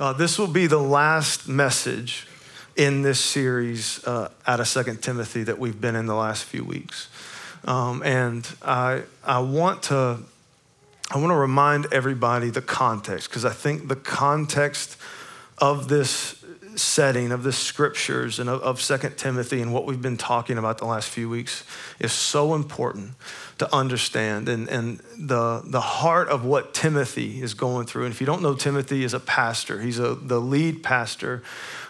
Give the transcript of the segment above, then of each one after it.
Uh, this will be the last message in this series uh, out of Second Timothy that we've been in the last few weeks. Um, and I, I want to I want to remind everybody the context because I think the context of this setting of the scriptures and of, of 2 Timothy and what we've been talking about the last few weeks is so important to understand and, and the, the heart of what Timothy is going through. And if you don't know Timothy is a pastor, he's a, the lead pastor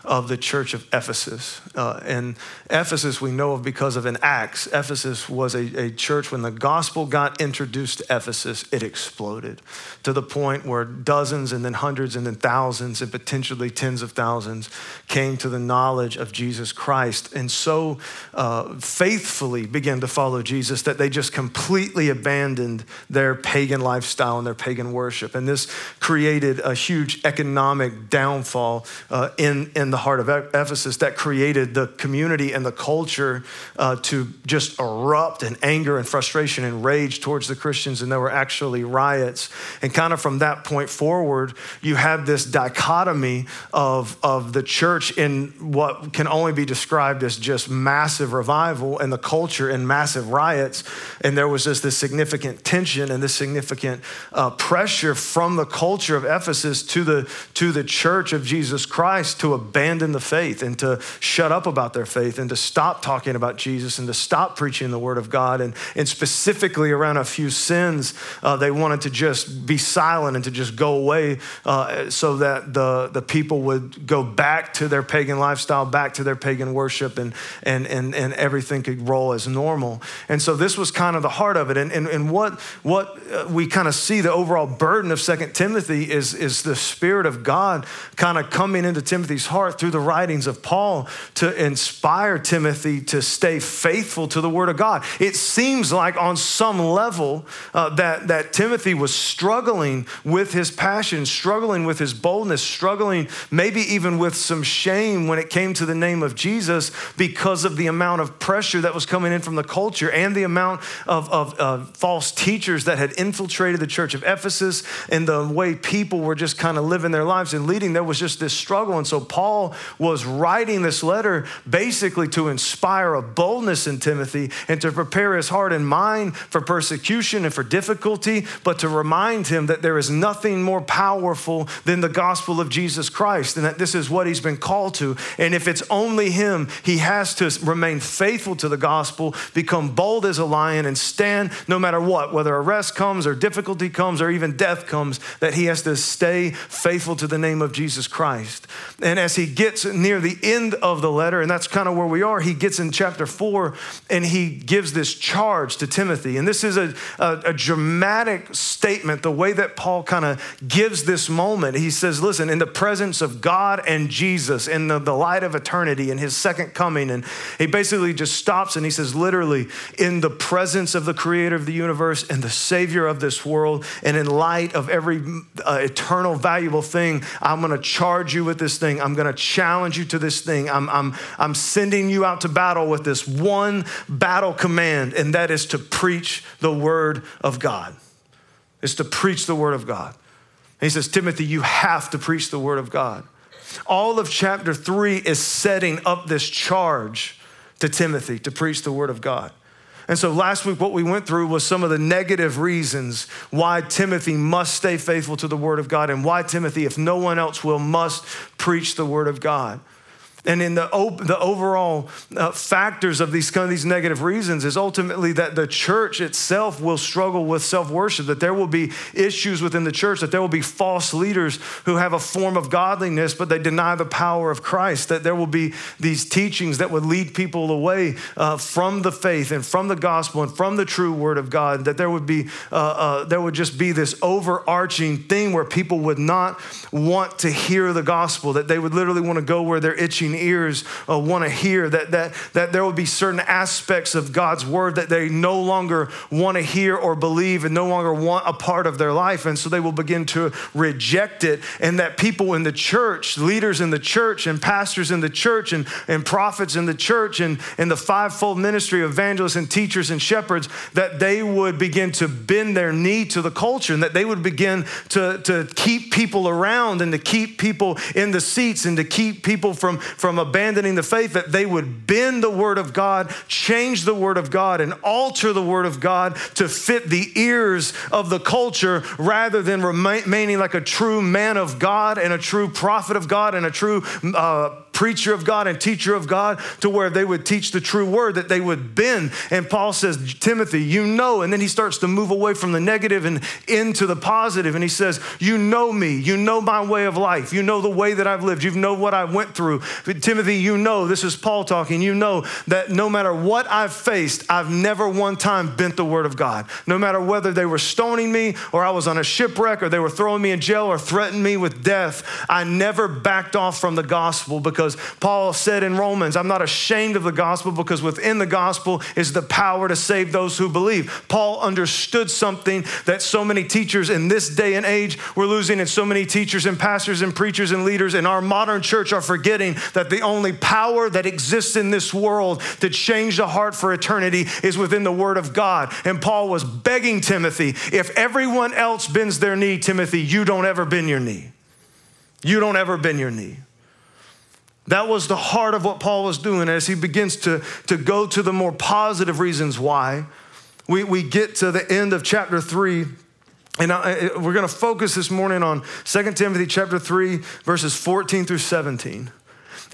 of the church of Ephesus. Uh, and Ephesus we know of because of an Acts. Ephesus was a, a church when the gospel got introduced to Ephesus, it exploded to the point where dozens and then hundreds and then thousands and potentially tens of thousands came to the knowledge of Jesus Christ and so uh, faithfully began to follow Jesus that they just completely abandoned their pagan lifestyle and their pagan worship. And this created a huge economic downfall uh, in, in the heart of Ephesus that created the community and the culture uh, to just erupt in anger and frustration and rage towards the Christians. And there were actually riots. And kind of from that point forward, you had this dichotomy of, of the church in what can only be described as just massive revival and the culture in massive riots. And there was just this significant tension and this significant uh, pressure from the culture of Ephesus to the, to the church of Jesus Christ to abandon the faith and to shut up about their faith and to stop talking about Jesus and to stop preaching the word of God. And, and specifically around a few sins, uh, they wanted to just be silent and to just go away uh, so that the, the people would go back to their pagan lifestyle, back to their pagan worship, and, and, and, and everything could roll as normal. And so this was kind of the heart of it. And, and, and what, what uh, we kind of see the overall burden of Second Timothy is, is the Spirit of God kind of coming into Timothy's heart through the writings of Paul to inspire Timothy to stay faithful to the Word of God. It seems like on some level uh, that, that Timothy was struggling with his passion, struggling with his boldness, struggling maybe even with some shame when it came to the name of Jesus because of the amount of pressure that was coming in from the culture and the amount of, of uh, false teachers that had infiltrated the church of Ephesus and the way people were just kind of living their lives and leading. There was just this struggle. And so Paul was writing this letter basically to inspire a boldness in Timothy and to prepare his heart and mind for persecution and for difficulty, but to remind him that there is nothing more powerful than the gospel of Jesus Christ and that this is what he's been called to. And if it's only him, he has to remain faithful to the gospel, become bold as a lion, and stand no matter what, whether arrest comes or difficulty comes or even death comes, that he has to stay faithful to the name of Jesus Christ. And as he gets near the end of the letter, and that's kind of where we are, he gets in chapter four and he gives this charge to Timothy. And this is a, a, a dramatic statement, the way that Paul kind of gives this moment. He says, Listen, in the presence of God and Jesus, in the, the light of eternity, in his second coming, and he basically just stops and he says, literally, in the presence of the creator of the universe and the savior of this world, and in light of every uh, eternal, valuable thing, I'm going to charge you with this thing. I'm going to challenge you to this thing. I'm, I'm, I'm sending you out to battle with this one battle command, and that is to preach the word of God. Is to preach the word of God. And he says, Timothy, you have to preach the word of God. All of chapter three is setting up this charge to Timothy to preach the word of God. And so last week, what we went through was some of the negative reasons why Timothy must stay faithful to the Word of God and why Timothy, if no one else will, must preach the Word of God. And in the, the overall uh, factors of these kind of these negative reasons is ultimately that the church itself will struggle with self-worship, that there will be issues within the church, that there will be false leaders who have a form of godliness, but they deny the power of Christ, that there will be these teachings that would lead people away uh, from the faith and from the gospel and from the true word of God, that there would be, uh, uh there would just be this overarching thing where people would not want to hear the gospel, that they would literally want to go where they're itching ears uh, want to hear, that, that, that there will be certain aspects of God's word that they no longer want to hear or believe and no longer want a part of their life. And so they will begin to reject it. And that people in the church, leaders in the church, and pastors in the church, and, and prophets in the church, and, and the fivefold ministry of evangelists and teachers and shepherds, that they would begin to bend their knee to the culture and that they would begin to, to keep people around and to keep people in the seats and to keep people from, from abandoning the faith, that they would bend the word of God, change the word of God, and alter the word of God to fit the ears of the culture rather than remaining like a true man of God and a true prophet of God and a true uh, preacher of God and teacher of God to where they would teach the true word, that they would bend. And Paul says, Timothy, you know. And then he starts to move away from the negative and into the positive. And he says, You know me. You know my way of life. You know the way that I've lived. You know what I went through. But Timothy, you know, this is Paul talking. You know that no matter what I've faced, I've never one time bent the word of God. No matter whether they were stoning me or I was on a shipwreck or they were throwing me in jail or threatening me with death, I never backed off from the gospel because because Paul said in Romans, I'm not ashamed of the gospel because within the gospel is the power to save those who believe. Paul understood something that so many teachers in this day and age we're losing, and so many teachers and pastors and preachers and leaders in our modern church are forgetting that the only power that exists in this world to change the heart for eternity is within the Word of God. And Paul was begging Timothy, if everyone else bends their knee, Timothy, you don't ever bend your knee. You don't ever bend your knee. That was the heart of what Paul was doing as he begins to, to go to the more positive reasons why. We, we get to the end of chapter three, and I, we're going to focus this morning on 2 Timothy chapter 3, verses 14 through 17.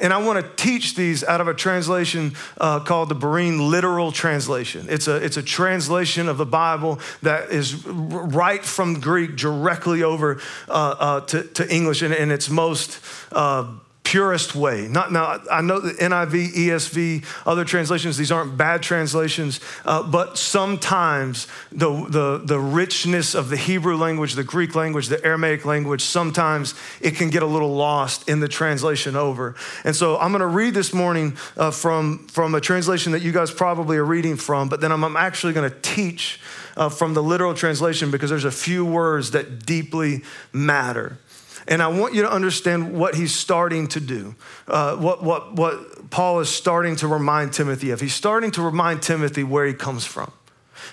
And I want to teach these out of a translation uh, called the Berean Literal Translation. It's a, it's a translation of the Bible that is right from Greek directly over uh, uh, to, to English in, in its most uh, purest way. Not now, I know the NIV, ESV, other translations, these aren't bad translations, uh, but sometimes the, the, the richness of the Hebrew language, the Greek language, the Aramaic language, sometimes it can get a little lost in the translation over. And so I'm going to read this morning uh, from, from a translation that you guys probably are reading from, but then I'm, I'm actually going to teach uh, from the literal translation because there's a few words that deeply matter. And I want you to understand what he's starting to do, uh, what, what, what Paul is starting to remind Timothy of. He's starting to remind Timothy where he comes from.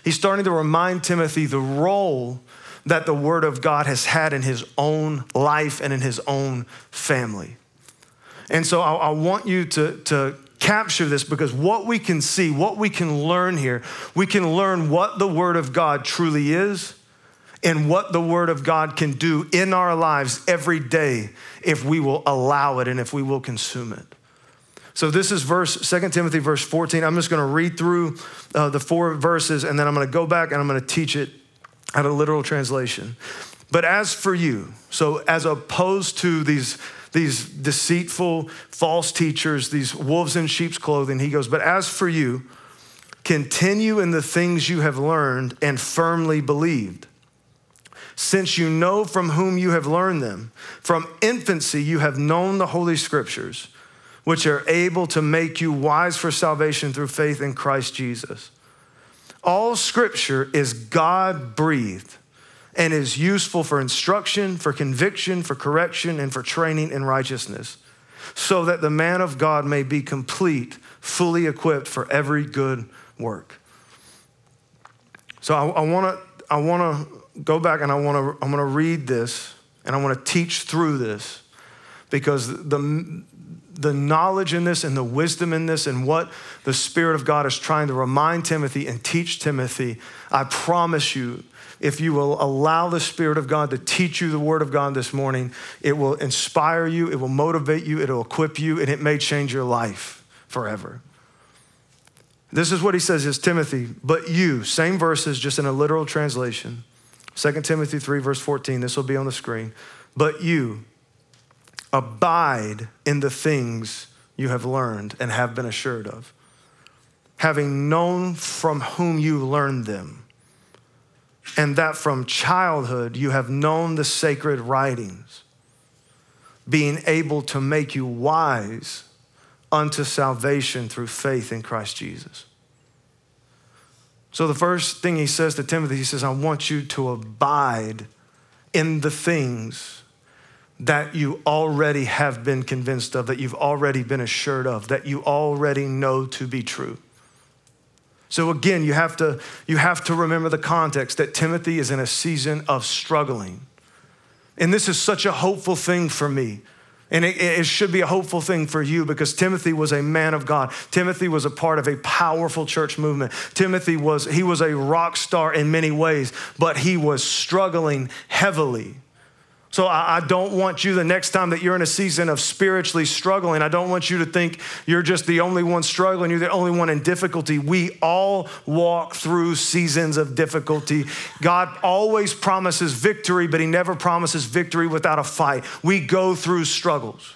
He's starting to remind Timothy the role that the Word of God has had in his own life and in his own family. And so I, I want you to, to capture this because what we can see, what we can learn here, we can learn what the Word of God truly is in what the Word of God can do in our lives every day if we will allow it and if we will consume it. So this is verse 2 Timothy verse 14. I'm just going to read through uh, the four verses and then I'm going to go back and I'm going to teach it out of literal translation. But as for you, so as opposed to these these deceitful false teachers, these wolves in sheep's clothing, he goes, but as for you, continue in the things you have learned and firmly believed since you know from whom you have learned them. From infancy, you have known the Holy Scriptures, which are able to make you wise for salvation through faith in Christ Jesus. All Scripture is God breathed and is useful for instruction, for conviction, for correction, and for training in righteousness, so that the man of God may be complete, fully equipped for every good work. So I, want to I want to go back and I want to I'm going to read this and I want to teach through this because the the knowledge in this and the wisdom in this and what the Spirit of God is trying to remind Timothy and teach Timothy, I promise you, if you will allow the Spirit of God to teach you the Word of God this morning, it will inspire you, it will motivate you, it'll equip you, and it may change your life forever. This is what he says is Timothy, but you, same verses, just in a literal translation. 2 Timothy 3, verse 14, this will be on the screen. But you abide in the things you have learned and have been assured of, having known from whom you learned them, and that from childhood you have known the sacred writings, being able to make you wise unto salvation through faith in Christ Jesus. So, the first thing he says to Timothy, he says, I want you to abide in the things that you already have been convinced of, that you've already been assured of, that you already know to be true. So again, you have to you have to remember the context that Timothy is in a season of struggling. And this is such a hopeful thing for me. And it, it, should be a hopeful thing for you because Timothy was a man of God. Timothy was a part of a powerful church movement. Timothy was, he was a rock star in many ways, but he was struggling heavily. So I, don't want you the next time that you're in a season of spiritually struggling, I don't want you to think you're just the only one struggling, you're the only one in difficulty. We all walk through seasons of difficulty. God always promises victory, but He never promises victory without a fight. We go through struggles.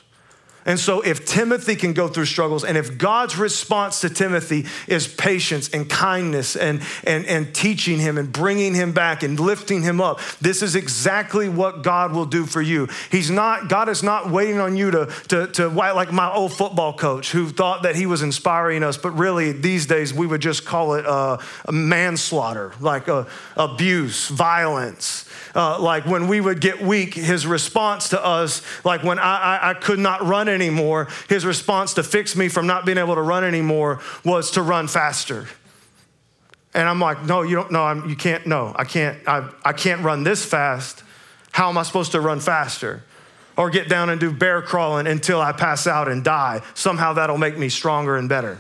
And so, if Timothy can go through struggles, and if God's response to Timothy is patience and kindness and, and, and teaching him and bringing him back and lifting him up, this is exactly what God will do for you. He's not, God is not waiting on you to, to, to like my old football coach who thought that he was inspiring us, but really these days we would just call it uh, manslaughter, like uh, abuse, violence uh, like when we would get weak, his response to us, like when I, I, I could not run anymore, his response to fix me from not being able to run anymore was to run faster. And I'm like, no, you don't know, I'm, you can't, no, I can't, I, I can't run this fast. How am I supposed to run faster? Or get down and do bear crawling until I pass out and die. Somehow that'll make me stronger and better.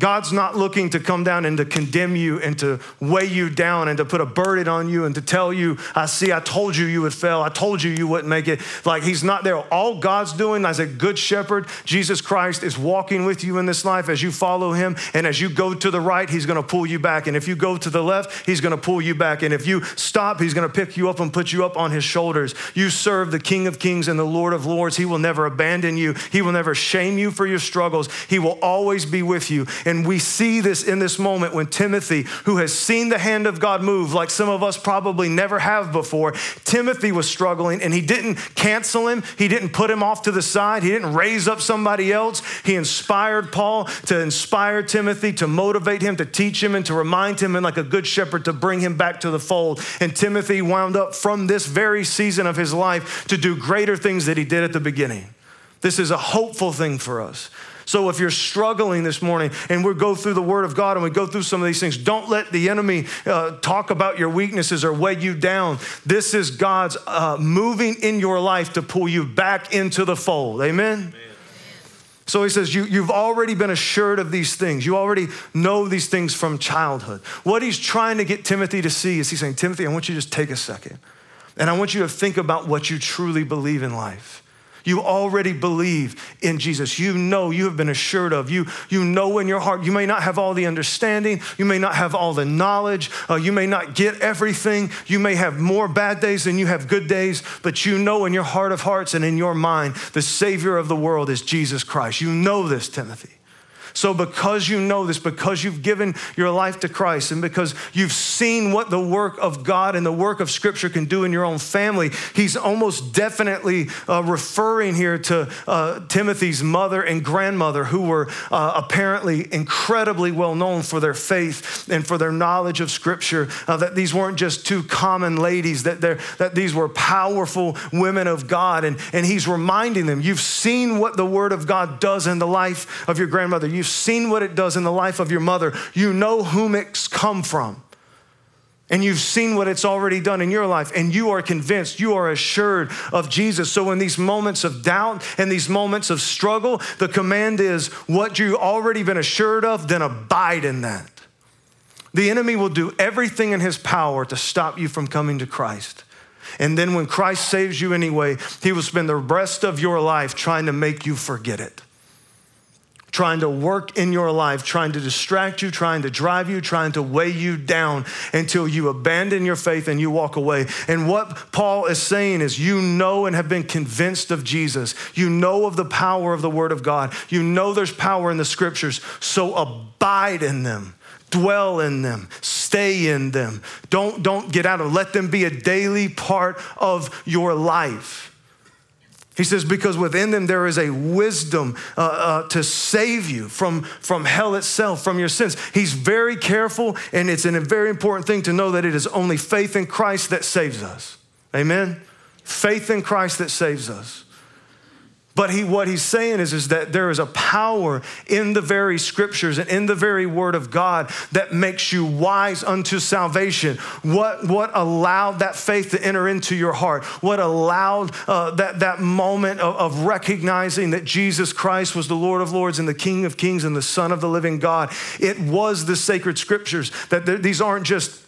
God's not looking to come down and to condemn you and to weigh you down and to put a burden on you and to tell you, I see, I told you you would fail. I told you you wouldn't make it. Like, He's not there. All God's doing as a good shepherd, Jesus Christ is walking with you in this life as you follow Him. And as you go to the right, He's going to pull you back. And if you go to the left, He's going to pull you back. And if you stop, He's going to pick you up and put you up on His shoulders. You serve the King of Kings and the Lord of Lords. He will never abandon you, He will never shame you for your struggles. He will always be with you. And we see this in this moment when Timothy, who has seen the hand of God move like some of us probably never have before, Timothy was struggling and he didn't cancel him. He didn't put him off to the side. He didn't raise up somebody else. He inspired Paul to inspire Timothy, to motivate him, to teach him, and to remind him, and like a good shepherd, to bring him back to the fold. And Timothy wound up from this very season of his life to do greater things that he did at the beginning. This is a hopeful thing for us. So if you're struggling this morning and we go through the Word of God and we go through some of these things, don't let the enemy uh, talk about your weaknesses or weigh you down. This is God's uh, moving in your life to pull you back into the fold. Amen? Amen. So he says, you, You've already been assured of these things. You already know these things from childhood. What he's trying to get Timothy to see is he's saying, Timothy, I want you to just take a second. And I want you to think about what you truly believe in life. You already believe in Jesus. You know you have been assured of. You, you know in your heart. You may not have all the understanding. You may not have all the knowledge. Uh, you may not get everything. You may have more bad days than you have good days, but you know in your heart of hearts and in your mind, the Savior of the world is Jesus Christ. You know this, Timothy. So, because you know this, because you've given your life to Christ, and because you've seen what the work of God and the work of Scripture can do in your own family, he's almost definitely uh, referring here to uh, Timothy's mother and grandmother, who were uh, apparently incredibly well known for their faith and for their knowledge of Scripture. Uh, that these weren't just two common ladies, that, that these were powerful women of God. And, and he's reminding them, You've seen what the Word of God does in the life of your grandmother. You've seen what it does in the life of your mother. You know whom it's come from. And you've seen what it's already done in your life, and you are convinced, you are assured of Jesus. So, in these moments of doubt and these moments of struggle, the command is what you've already been assured of, then abide in that. The enemy will do everything in his power to stop you from coming to Christ. And then, when Christ saves you anyway, he will spend the rest of your life trying to make you forget it trying to work in your life, trying to distract you, trying to drive you, trying to weigh you down until you abandon your faith and you walk away. And what Paul is saying is, you know and have been convinced of Jesus. You know of the power of the Word of God. You know there's power in the Scriptures. So abide in them. Dwell in them, stay in them. Don't, don't get out of. Let them be a daily part of your life. He says, because within them there is a wisdom uh, uh, to save you from, from hell itself, from your sins. He's very careful, and it's a very important thing to know that it is only faith in Christ that saves us. Amen? Faith in Christ that saves us. But he, what he's saying is, is that there is a power in the very scriptures and in the very word of God that makes you wise unto salvation. What, what allowed that faith to enter into your heart? What allowed uh, that, that moment of, of recognizing that Jesus Christ was the Lord of Lords and the King of Kings and the Son of the living God? It was the sacred scriptures, that these aren't just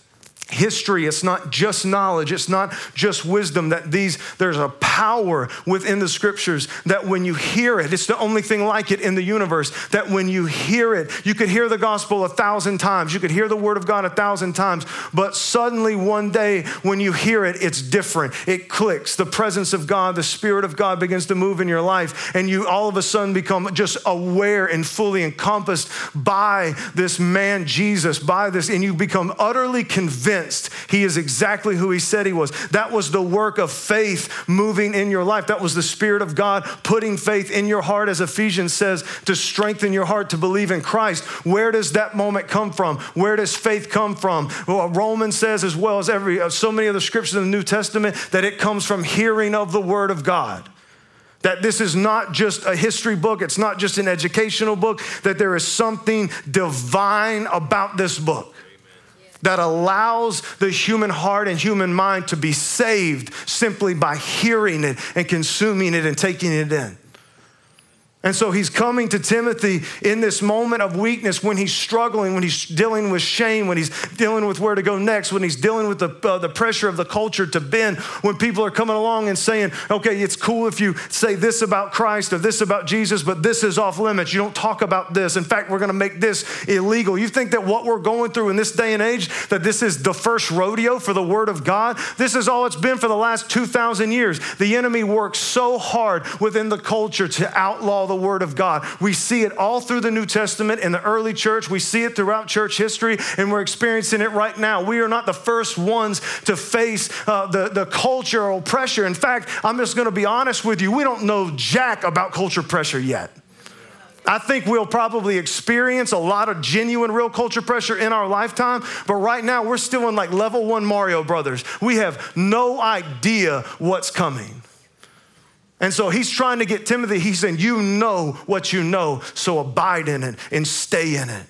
history. It's not just knowledge. It's not just wisdom that these there's a power within the scriptures that when you hear it it's the only thing like it in the universe that when you hear it you could hear the gospel a thousand times. You could hear the word of god a thousand times. But suddenly one day when you hear it it's different. It clicks. The presence of god the spirit of god begins to move in your life and you all of a sudden become just aware and fully encompassed by this man jesus by this and you become utterly convinced convinced he is exactly who he said he was. That was the work of faith moving in your life. That was the Spirit of God putting faith in your heart, as Ephesians says, to strengthen your heart to believe in Christ. Where does that moment come from? Where does faith come from? Well, Romans says, as well as every uh, so many of the scriptures in the New Testament, that it comes from hearing of the Word of God. That this is not just a history book, it's not just an educational book, that there is something divine about this book that allows the human heart and human mind to be saved simply by hearing it and consuming it and taking it in. And so he's coming to Timothy in this moment of weakness when he's struggling, when he's dealing with shame, when he's dealing with where to go next, when he's dealing with the, uh, the pressure of the culture to bend, when people are coming along and saying, okay, it's cool if you say this about Christ or this about Jesus, but this is off limits. You don't talk about this. In fact, we're going to make this illegal. You think that what we're going through in this day and age, that this is the first rodeo for the Word of God? This is all it's been for the last 2,000 years. The enemy works so hard within the culture to outlaw the Word of God. We see it all through the New Testament in the early church. We see it throughout church history, and we're experiencing it right now. We are not the first ones to face uh, the, the cultural pressure. In fact, I'm just going to be honest with you. We don't know jack about culture pressure yet. I think we'll probably experience a lot of genuine, real culture pressure in our lifetime, but right now we're still in like level one Mario Brothers. We have no idea what's coming. And so he's trying to get Timothy, he's saying, You know what you know, so abide in it and stay in it.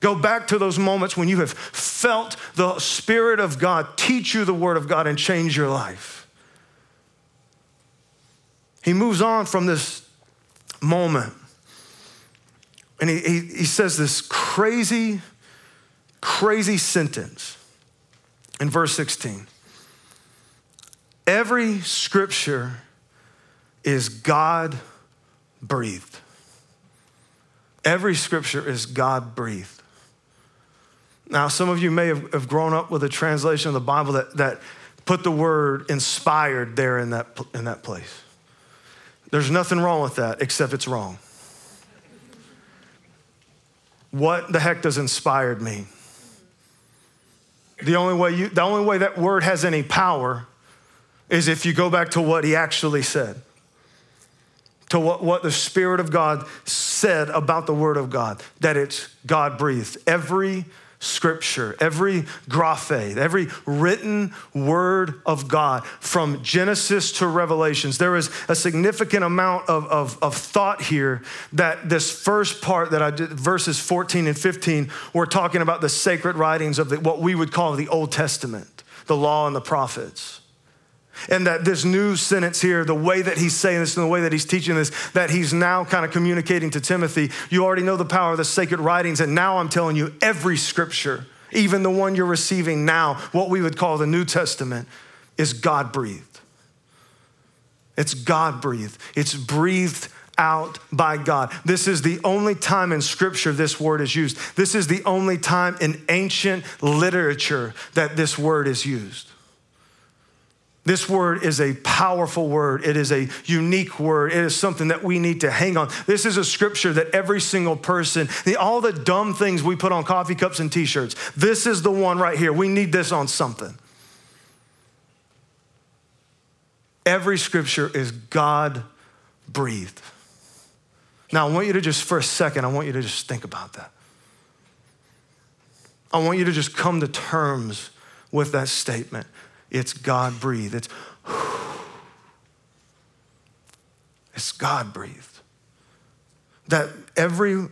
Go back to those moments when you have felt the Spirit of God teach you the Word of God and change your life. He moves on from this moment and he, he, he says this crazy, crazy sentence in verse 16. Every scripture is God breathed. Every scripture is God breathed. Now, some of you may have, grown up with a translation of the Bible that, that put the word inspired there in that, in that place. There's nothing wrong with that except it's wrong. What the heck does inspired mean? The only way, you, the only way that word has any power is if you go back to what he actually said to what, what the Spirit of God said about the Word of God, that it's God breathed. Every scripture, every graphe, every written word of God from Genesis to Revelations. There is a significant amount of, of, of, thought here that this first part that I did, verses 14 and 15, we're talking about the sacred writings of the, what we would call the Old Testament, the law and the prophets. And that this new sentence here, the way that he's saying this and the way that he's teaching this, that he's now kind of communicating to Timothy, you already know the power of the sacred writings. And now I'm telling you, every scripture, even the one you're receiving now, what we would call the New Testament, is God breathed. It's God breathed. It's breathed out by God. This is the only time in scripture this word is used. This is the only time in ancient literature that this word is used. This word is a powerful word. It is a unique word. It is something that we need to hang on. This is a scripture that every single person, the, all the dumb things we put on coffee cups and t shirts, this is the one right here. We need this on something. every scripture is God breathed. Now, I want you to just, for a second, I want you to just think about that. I want you to just come to terms with that statement. It's God breathed. It's, it's God breathed. That every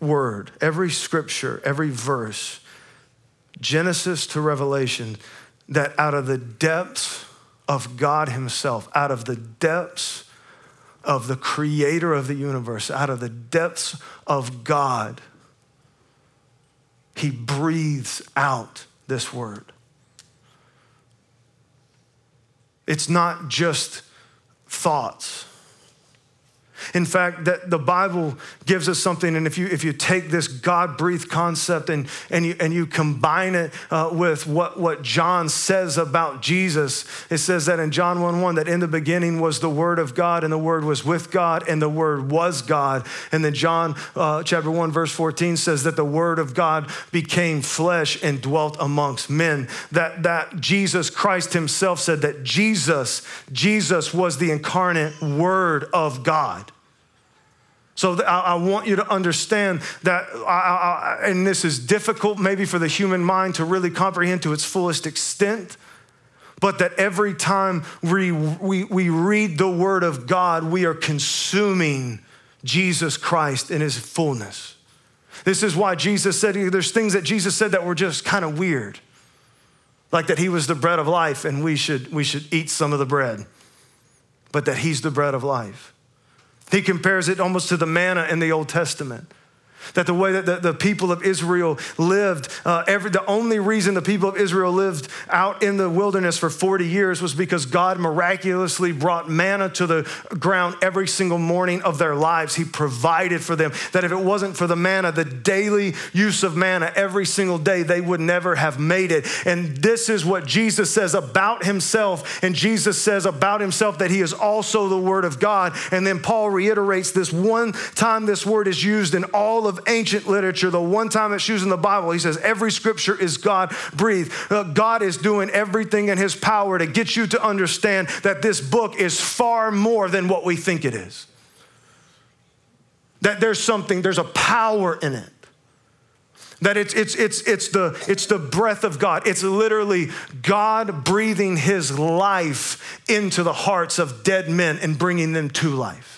word, every scripture, every verse, Genesis to Revelation, that out of the depths of God Himself, out of the depths of the creator of the universe, out of the depths of God, He breathes out this word. It's not just thoughts. In fact, that the Bible gives us something, and if you, if you take this God breathed concept and, and, you, and you combine it uh, with what, what John says about Jesus, it says that in John 1 1 that in the beginning was the Word of God, and the Word was with God, and the Word was God. And then John uh, chapter 1, verse 14 says that the Word of God became flesh and dwelt amongst men. That, that Jesus Christ Himself said that Jesus, Jesus was the incarnate Word of God. So I, want you to understand that, I, I, and this is difficult maybe for the human mind to really comprehend to its fullest extent, but that every time we, we, we read the Word of God, we are consuming Jesus Christ in His fullness. This is why Jesus said, there's things that Jesus said that were just kind of weird, like that He was the bread of life and we should, we should eat some of the bread, but that He's the bread of life. He compares it almost to the manna in the Old Testament. That the way that the, the people of Israel lived, uh, every, the only reason the people of Israel lived out in the wilderness for 40 years was because God miraculously brought manna to the ground every single morning of their lives. He provided for them. That if it wasn't for the manna, the daily use of manna every single day, they would never have made it. And this is what Jesus says about himself. And Jesus says about himself that he is also the Word of God. And then Paul reiterates this one time this word is used in all of of ancient literature, the one time it's used in the Bible, he says every scripture is God breathed. Uh, God is doing everything in his power to get you to understand that this book is far more than what we think it is. That there's something, there's a power in it that it's, it's, it's, it's, the, it's the breath of God. It's literally God breathing his life into the hearts of dead men and bringing them to life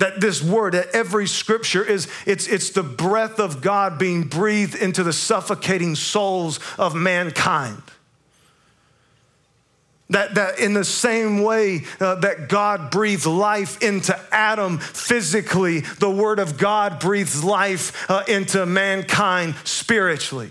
that this word that every scripture is it's, it's the breath of god being breathed into the suffocating souls of mankind that, that in the same way uh, that God breathed life into Adam physically, the Word of God breathes life uh, into mankind spiritually.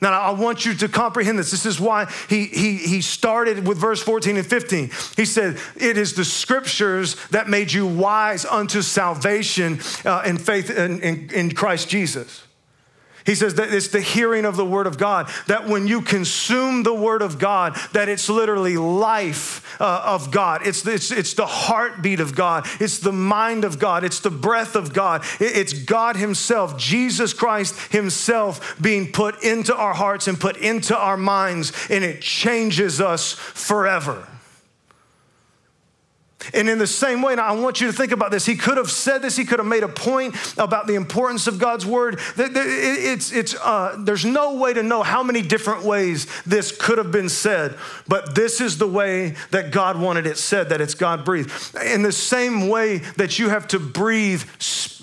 Now, I want you to comprehend this. This is why he, he, he started with verse 14 and 15. He said, It is the scriptures that made you wise unto salvation uh, in faith in, in, in Christ Jesus. He says that it's the hearing of the word of God, that when you consume the word of God, that it's literally life uh, of God. It's, it's, it's the heartbeat of God. It's the mind of God. It's the breath of God. It's God Himself, Jesus Christ Himself being put into our hearts and put into our minds, and it changes us forever. And in the same way, now I want you to think about this. He could have said this. He could have made a point about the importance of God's word. It's, it's, uh, there's no way to know how many different ways this could have been said, but this is the way that God wanted it said, that it's God breathed. In the same way that you have to breathe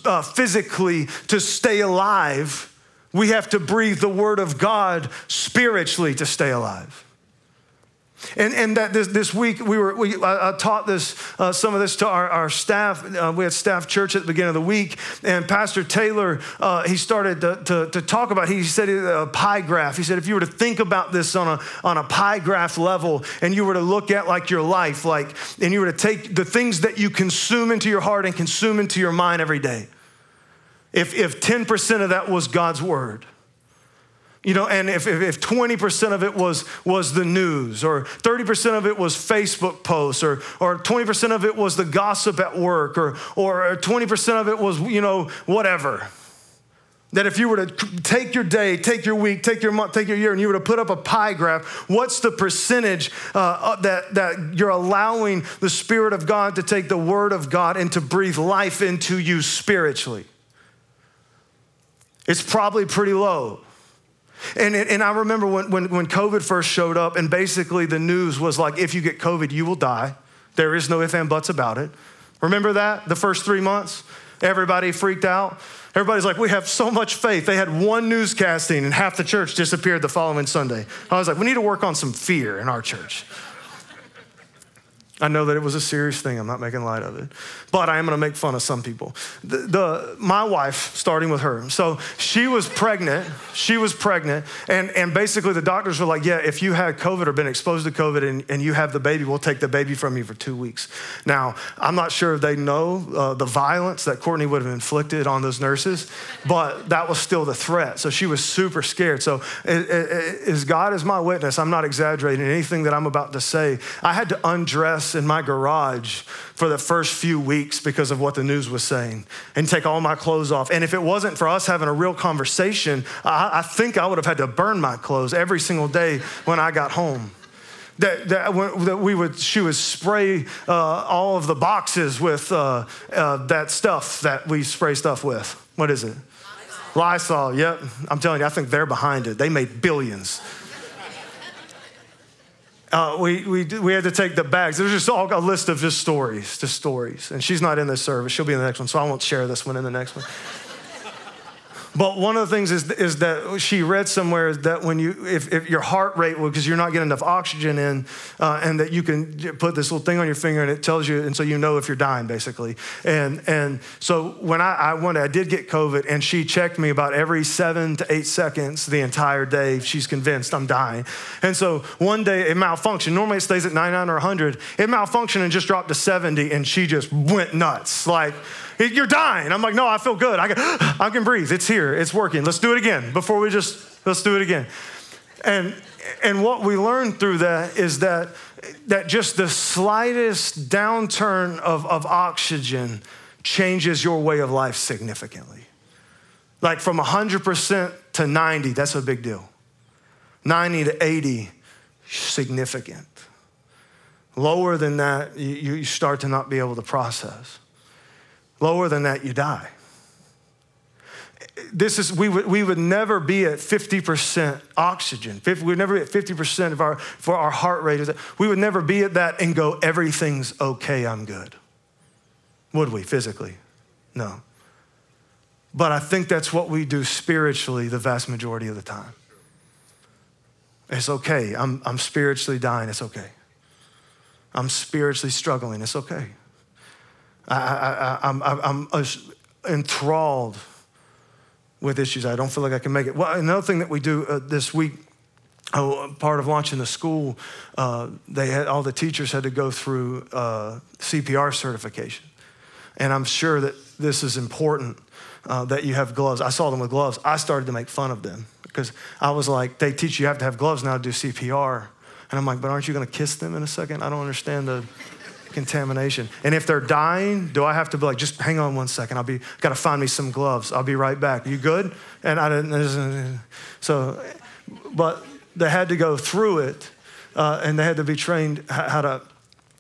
uh, physically to stay alive, we have to breathe the word of God spiritually to stay alive. And, and that this, this week we were we I, taught this uh, some of this to our, our staff. Uh, we had staff church at the beginning of the week, and Pastor Taylor uh, he started to, to, to, talk about. He said a pie graph. He said if you were to think about this on a on a pie graph level, and you were to look at like your life, like and you were to take the things that you consume into your heart and consume into your mind every day. If if ten percent of that was God's word you know, and if, if, if 20% of it was, was the news, or 30% of it was Facebook posts, or, or 20% of it was the gossip at work, or, or 20% of it was, you know, whatever. That if you were to take your day, take your week, take your month, take your year, and you were to put up a pie graph, what's the percentage uh, that, that you're allowing the Spirit of God to take the Word of God and to breathe life into you spiritually? It's probably pretty low. And, and I remember when, when, when COVID first showed up, and basically the news was like, if you get COVID, you will die. There is no ifs and buts about it. Remember that? The first three months? Everybody freaked out. Everybody's like, we have so much faith. They had one newscasting, and half the church disappeared the following Sunday. I was like, we need to work on some fear in our church. I know that it was a serious thing. I'm not making light of it. But I am going to make fun of some people. The, the, my wife, starting with her, so she was pregnant. She was pregnant. And, and basically, the doctors were like, Yeah, if you had COVID or been exposed to COVID and, and you have the baby, we'll take the baby from you for two weeks. Now, I'm not sure if they know uh, the violence that Courtney would have inflicted on those nurses, but that was still the threat. So she was super scared. So, as God is my witness, I'm not exaggerating anything that I'm about to say. I had to undress in my garage for the first few weeks because of what the news was saying and take all my clothes off. And if it wasn't for us having a real conversation, I, I think I would have had to burn my clothes every single day when I got home. That, that, that, we would, she would spray uh, all of the boxes with uh, uh, that stuff that we spray stuff with. What is it? Lysol. Lysol. Yep. I'm telling you, I think they're behind it. They made billions uh, we, we, we had to take the bags. There's just all a list of just stories, just stories. And she's not in this service. She'll be in the next one, so I won't share this one in the next one. But one of the things is, is that she read somewhere that when you, if, if your heart rate, because you're not getting enough oxygen in, uh, and that you can put this little thing on your finger and it tells you, and so you know if you're dying, basically. And and so when I, I went, I did get COVID, and she checked me about every seven to eight seconds the entire day. She's convinced I'm dying. And so one day it malfunctioned. Normally it stays at 99 or 100. It malfunctioned and just dropped to 70, and she just went nuts. Like, you're dying. I'm like, no, I feel good. I can, I can breathe. It's here. It's working. Let's do it again before we just, let's do it again. And, and what we learned through that is that, that just the slightest downturn of, of oxygen changes your way of life significantly. Like from 100% to 90, that's a big deal. 90 to 80, significant. Lower than that, you, you start to not be able to process. Lower than that, you die. This is, we would, we would never be at 50% oxygen. We would never be at 50% of our, for our heart rate. We would never be at that and go, everything's okay, I'm good. Would we physically? No. But I think that's what we do spiritually the vast majority of the time. It's okay. I'm, I'm spiritually dying. It's okay. I'm spiritually struggling. It's okay. I, am I'm, I'm enthralled with issues. I don't feel like I can make it. Well, another thing that we do uh, this week, oh, part of launching the school, uh, they had all the teachers had to go through uh, CPR certification, and I'm sure that this is important uh, that you have gloves. I saw them with gloves. I started to make fun of them because I was like, they teach you have to have gloves now to do CPR, and I'm like, but aren't you going to kiss them in a second? I don't understand the contamination. And if they're dying, do I have to be like, just hang on one second? I'll be, got to find me some gloves. I'll be right back. You good? And I didn't, so, but they had to go through it uh, and they had to be trained how to,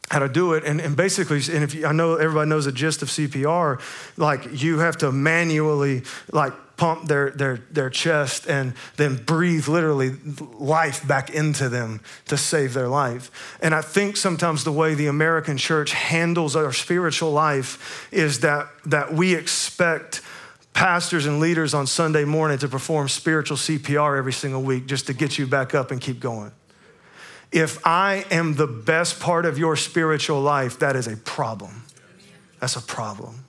how to do it. And, and basically, and if you, I know everybody knows the gist of CPR, like you have to manually like pump their, their, their chest and then breathe literally life back into them to save their life. And I think sometimes the way the American church handles our spiritual life is that, that we expect pastors and leaders on Sunday morning to perform spiritual CPR every single week just to get you back up and keep going. If I am the best part of your spiritual life, that is a problem. That's a problem.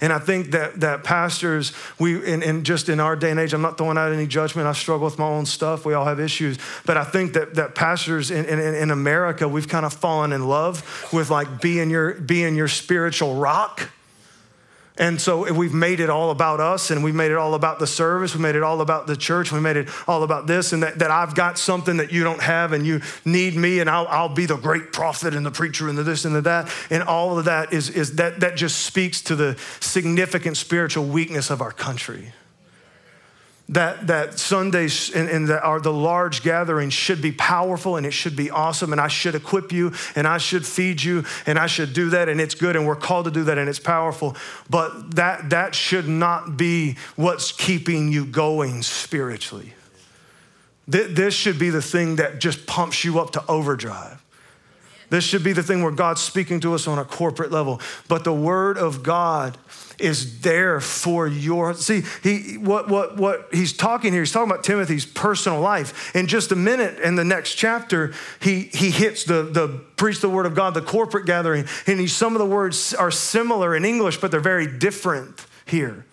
And I think that, that pastors, we, and, and just in our day and age, I'm not throwing out any judgment. I struggle with my own stuff. We all have issues. But I think that, that pastors in, in, in America, we've kind of fallen in love with like being your, being your spiritual rock and so we've made it all about us and we've made it all about the service. We made it all about the church. We made it all about this and that, that I've got something that you don't have and you need me and I'll, I'll be the great prophet and the preacher and the this and the that. And all of that is, is that, that just speaks to the significant spiritual weakness of our country. That, that Sundays and, and that are the large gatherings should be powerful and it should be awesome and I should equip you and I should feed you and I should do that and it's good and we're called to do that and it's powerful. But that, that should not be what's keeping you going spiritually. This should be the thing that just pumps you up to overdrive. This should be the thing where God's speaking to us on a corporate level. But the Word of God is there for your see he what what what he's talking here he's talking about timothy's personal life. In just a minute in the next chapter he he hits the the preach the word of god the corporate gathering and he, some of the words are similar in english but they're very different here.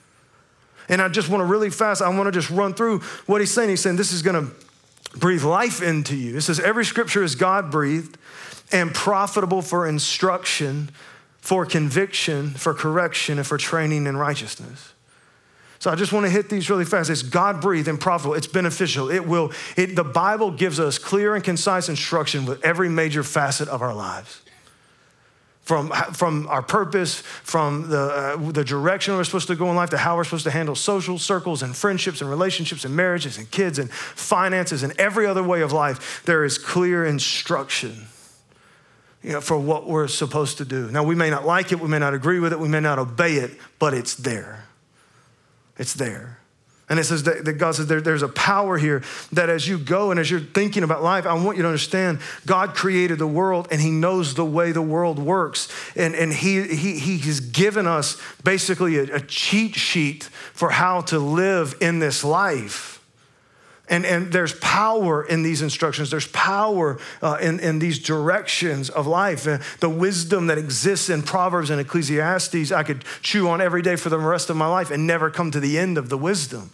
And i just want to really fast i want to just run through what he's saying. He's saying this is going to breathe life into you it says every scripture is god breathed and profitable for instruction, for conviction, for correction, and for training in righteousness. So I just want to hit these really fast. It's God breathed and profitable. It's beneficial. It will. It, the Bible gives us clear and concise instruction with every major facet of our lives. From, from our purpose, from the, uh, the direction we're supposed to go in life, to how we're supposed to handle social circles and friendships and relationships and marriages and kids and finances and every other way of life, there is clear instruction you know, for what we're supposed to do. Now, we may not like it, we may not agree with it, we may not obey it, but it's there. It's there. And it says that, that God says there, there's a power here that as you go and as you're thinking about life, I want you to understand God created the world and He knows the way the world works. And, and he, he, he has given us basically a, a cheat sheet for how to live in this life. And, and there's power in these instructions. There's power uh, in, in these directions of life. Uh, the wisdom that exists in Proverbs and Ecclesiastes, I could chew on every day for the rest of my life and never come to the end of the wisdom.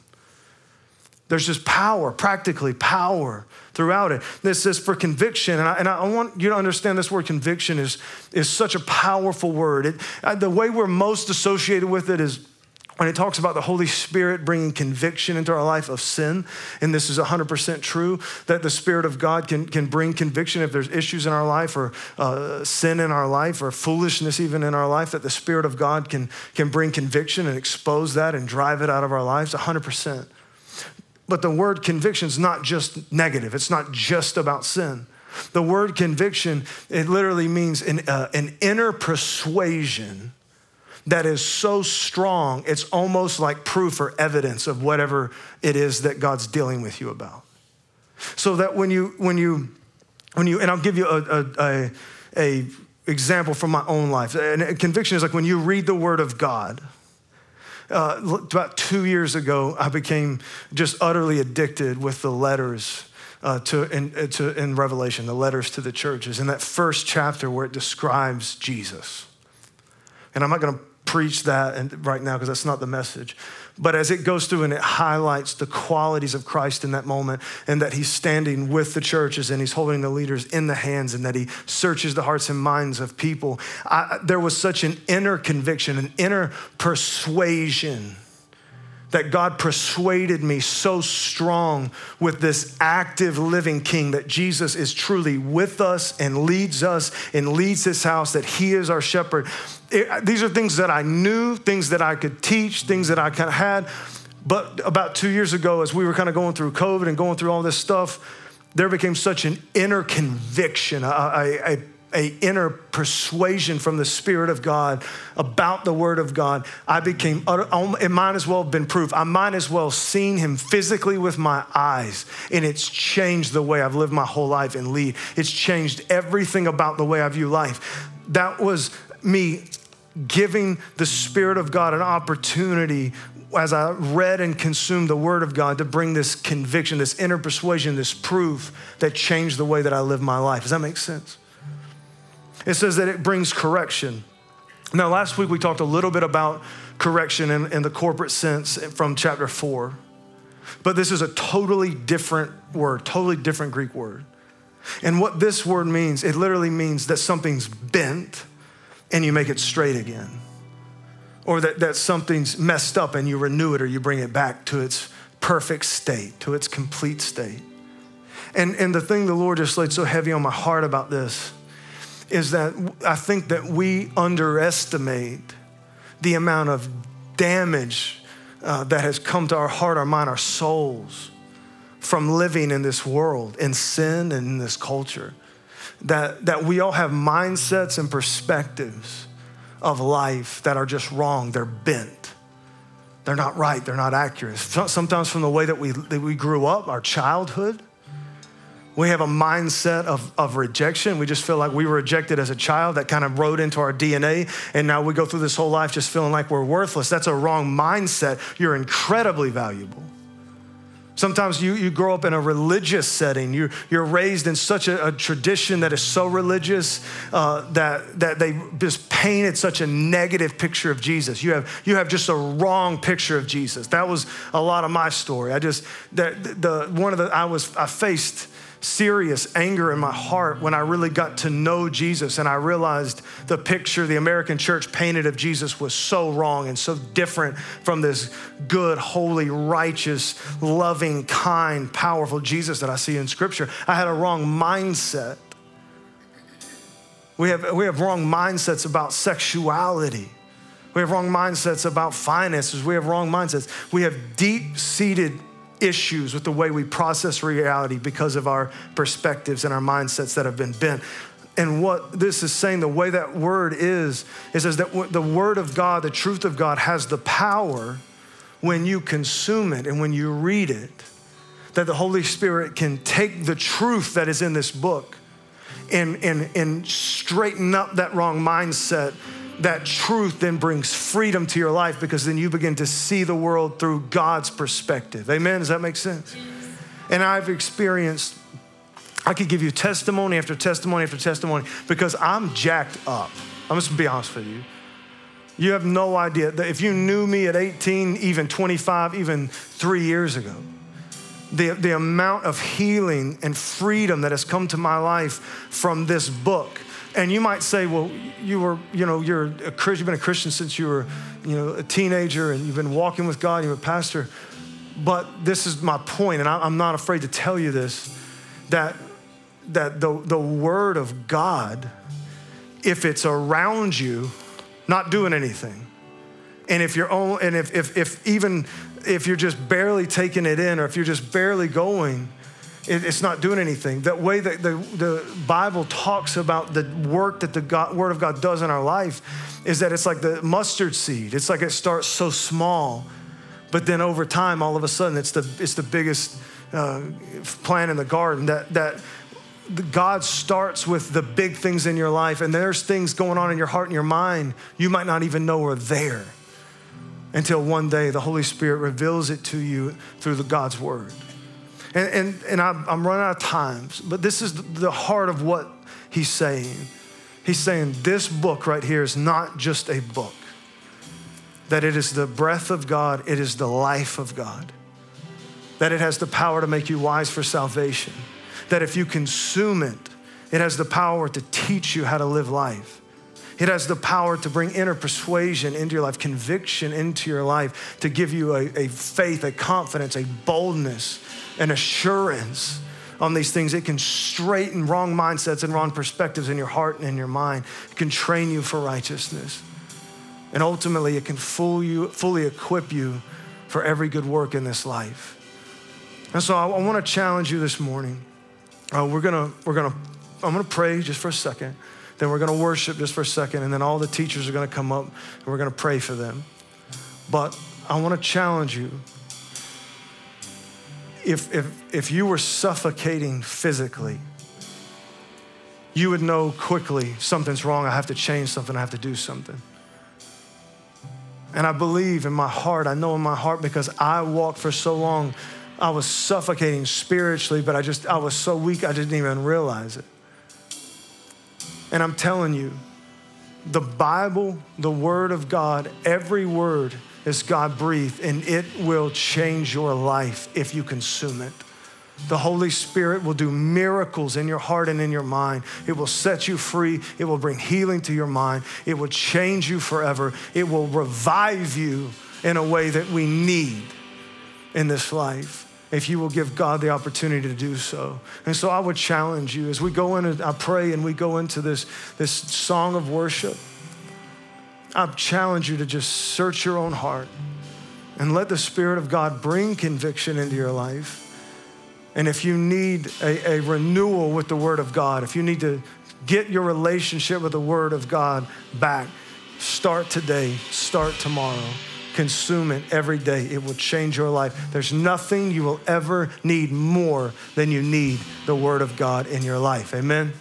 There's just power, practically power throughout it. This is for conviction. And I, and I want you to understand this word conviction is, is such a powerful word. It, uh, the way we're most associated with it is when it talks about the Holy Spirit bringing conviction into our life of sin, and this is 100% true, that the Spirit of God can, can bring conviction if there's issues in our life or uh, sin in our life or foolishness even in our life, that the Spirit of God can, can bring conviction and expose that and drive it out of our lives 100%. But the word conviction is not just negative, it's not just about sin. The word conviction, it literally means an, uh, an inner persuasion that is so strong, it's almost like proof or evidence of whatever it is that God's dealing with you about. So that when you, when you, when you, and I'll give you a, a, a, a example from my own life. And conviction is like when you read the Word of God. Uh, about two years ago, I became just utterly addicted with the letters uh, to, in, uh, to, in Revelation, the letters to the churches, in that first chapter where it describes Jesus. And I'm not going to preach that right now because that's not the message. But as it goes through and it highlights the qualities of Christ in that moment, and that he's standing with the churches and he's holding the leaders in the hands, and that he searches the hearts and minds of people, I, there was such an inner conviction, an inner persuasion that God persuaded me so strong with this active living king that Jesus is truly with us and leads us and leads his house, that he is our shepherd. It, these are things that I knew, things that I could teach, things that I kind of had. But about two years ago, as we were kind of going through COVID and going through all this stuff, there became such an inner conviction. I, a inner persuasion from the Spirit of God about the Word of God, I became, it might as well have been proof. I might as well seen Him physically with my eyes, and it's changed the way I've lived my whole life and lead. It's changed everything about the way I view life. That was me giving the Spirit of God an opportunity as I read and consumed the Word of God to bring this conviction, this inner persuasion, this proof that changed the way that I live my life. Does that make sense? It says that it brings correction. Now, last week we talked a little bit about correction in, in the corporate sense from chapter four, but this is a totally different word, totally different Greek word. And what this word means, it literally means that something's bent and you make it straight again. Or that, that something's messed up and you renew it or you bring it back to its perfect state, to its complete state. And, and the thing the Lord just laid so heavy on my heart about this is that I think that we underestimate the amount of damage uh, that has come to our heart, our mind, our souls from living in this world, in sin and in this culture. That, that we all have mindsets and perspectives of life that are just wrong, they're bent. They're not right, they're not accurate. Sometimes from the way that we, that we grew up, our childhood, we have a mindset of, of rejection. We just feel like we were rejected as a child. That kind of wrote into our DNA. And now we go through this whole life just feeling like we're worthless. That's a wrong mindset. You're incredibly valuable. Sometimes you, you grow up in a religious setting. You, you're raised in such a, a tradition that is so religious uh, that, that they just painted such a negative picture of Jesus. You have, you have just a wrong picture of Jesus. That was a lot of my story. I just, the, the, one of the, I was, I faced serious anger in my heart when I really got to know Jesus and I realized the picture the American church painted of Jesus was so wrong and so different from this good, holy, righteous, loving, kind, powerful Jesus that I see in Scripture. I had a wrong mindset. We have, we have wrong mindsets about sexuality. We have wrong mindsets about finances. We have wrong mindsets. We have deep seated issues with the way we process reality because of our perspectives and our mindsets that have been bent. And what this is saying, the way that word is, is, is that the word of God, the truth of God, has the power when you consume it and when you read it, that the Holy Spirit can take the truth that is in this book and, and, and straighten up that wrong mindset that truth then brings freedom to your life because then you begin to see the world through God's perspective. Amen? Does that make sense? And I've experienced, I could give you testimony after testimony after testimony because I'm jacked up. I'm just gonna be honest with you. You have no idea that if you knew me at 18, even 25, even three years ago, the, the amount of healing and freedom that has come to my life from this book and you might say, well, you were, you know, you're a Christian, you've been a Christian since you were, you know, a teenager and you've been walking with God, you're a pastor. But this is my point, and I'm not afraid to tell you this, that, that the, the word of God, if it's around you, not doing anything, and if you're only, and if, if, if even if you're just barely taking it in or if you're just barely going, it's not doing anything. That way that the, the Bible talks about the work that the God, Word of God does in our life is that it's like the mustard seed. It's like it starts so small, but then over time, all of a sudden, it's the, it's the biggest uh, plant in the garden. That, that God starts with the big things in your life, and there's things going on in your heart and your mind you might not even know are there until one day the Holy Spirit reveals it to you through the God's Word. And, and, and I'm, I'm running out of times, but this is the heart of what he's saying. He's saying this book right here is not just a book, that it is the breath of God, it is the life of God, that it has the power to make you wise for salvation, that if you consume it, it has the power to teach you how to live life. It has the power to bring inner persuasion into your life, conviction into your life, to give you a, a faith, a confidence, a boldness and assurance on these things. It can straighten wrong mindsets and wrong perspectives in your heart and in your mind. It can train you for righteousness. And ultimately, it can full you, fully equip you for every good work in this life. And so I, I want to challenge you this morning. Uh, we're gonna, we're gonna, I'm gonna pray just for a second. Then we're gonna worship just for a second, and then all the teachers are gonna come up and we're gonna pray for them. But I want to challenge you if, if, if you were suffocating physically, you would know quickly something's wrong. I have to change something. I have to do something. And I believe in my heart, I know in my heart because I walked for so long, I was suffocating spiritually, but I just, I was so weak, I didn't even realize it. And I'm telling you, the Bible, the Word of God, every word is God breathed, and it will change your life if you consume it. The Holy Spirit will do miracles in your heart and in your mind. It will set you free. It will bring healing to your mind. It will change you forever. It will revive you in a way that we need in this life if you will give God the opportunity to do so. And so I would challenge you as we go in, I pray, and we go into this, this song of worship. I challenge you to just search your own heart and let the Spirit of God bring conviction into your life. And if you need a, a, renewal with the Word of God, if you need to get your relationship with the Word of God back, start today, start tomorrow. Consume it every day. It will change your life. There's nothing you will ever need more than you need the Word of God in your life. Amen.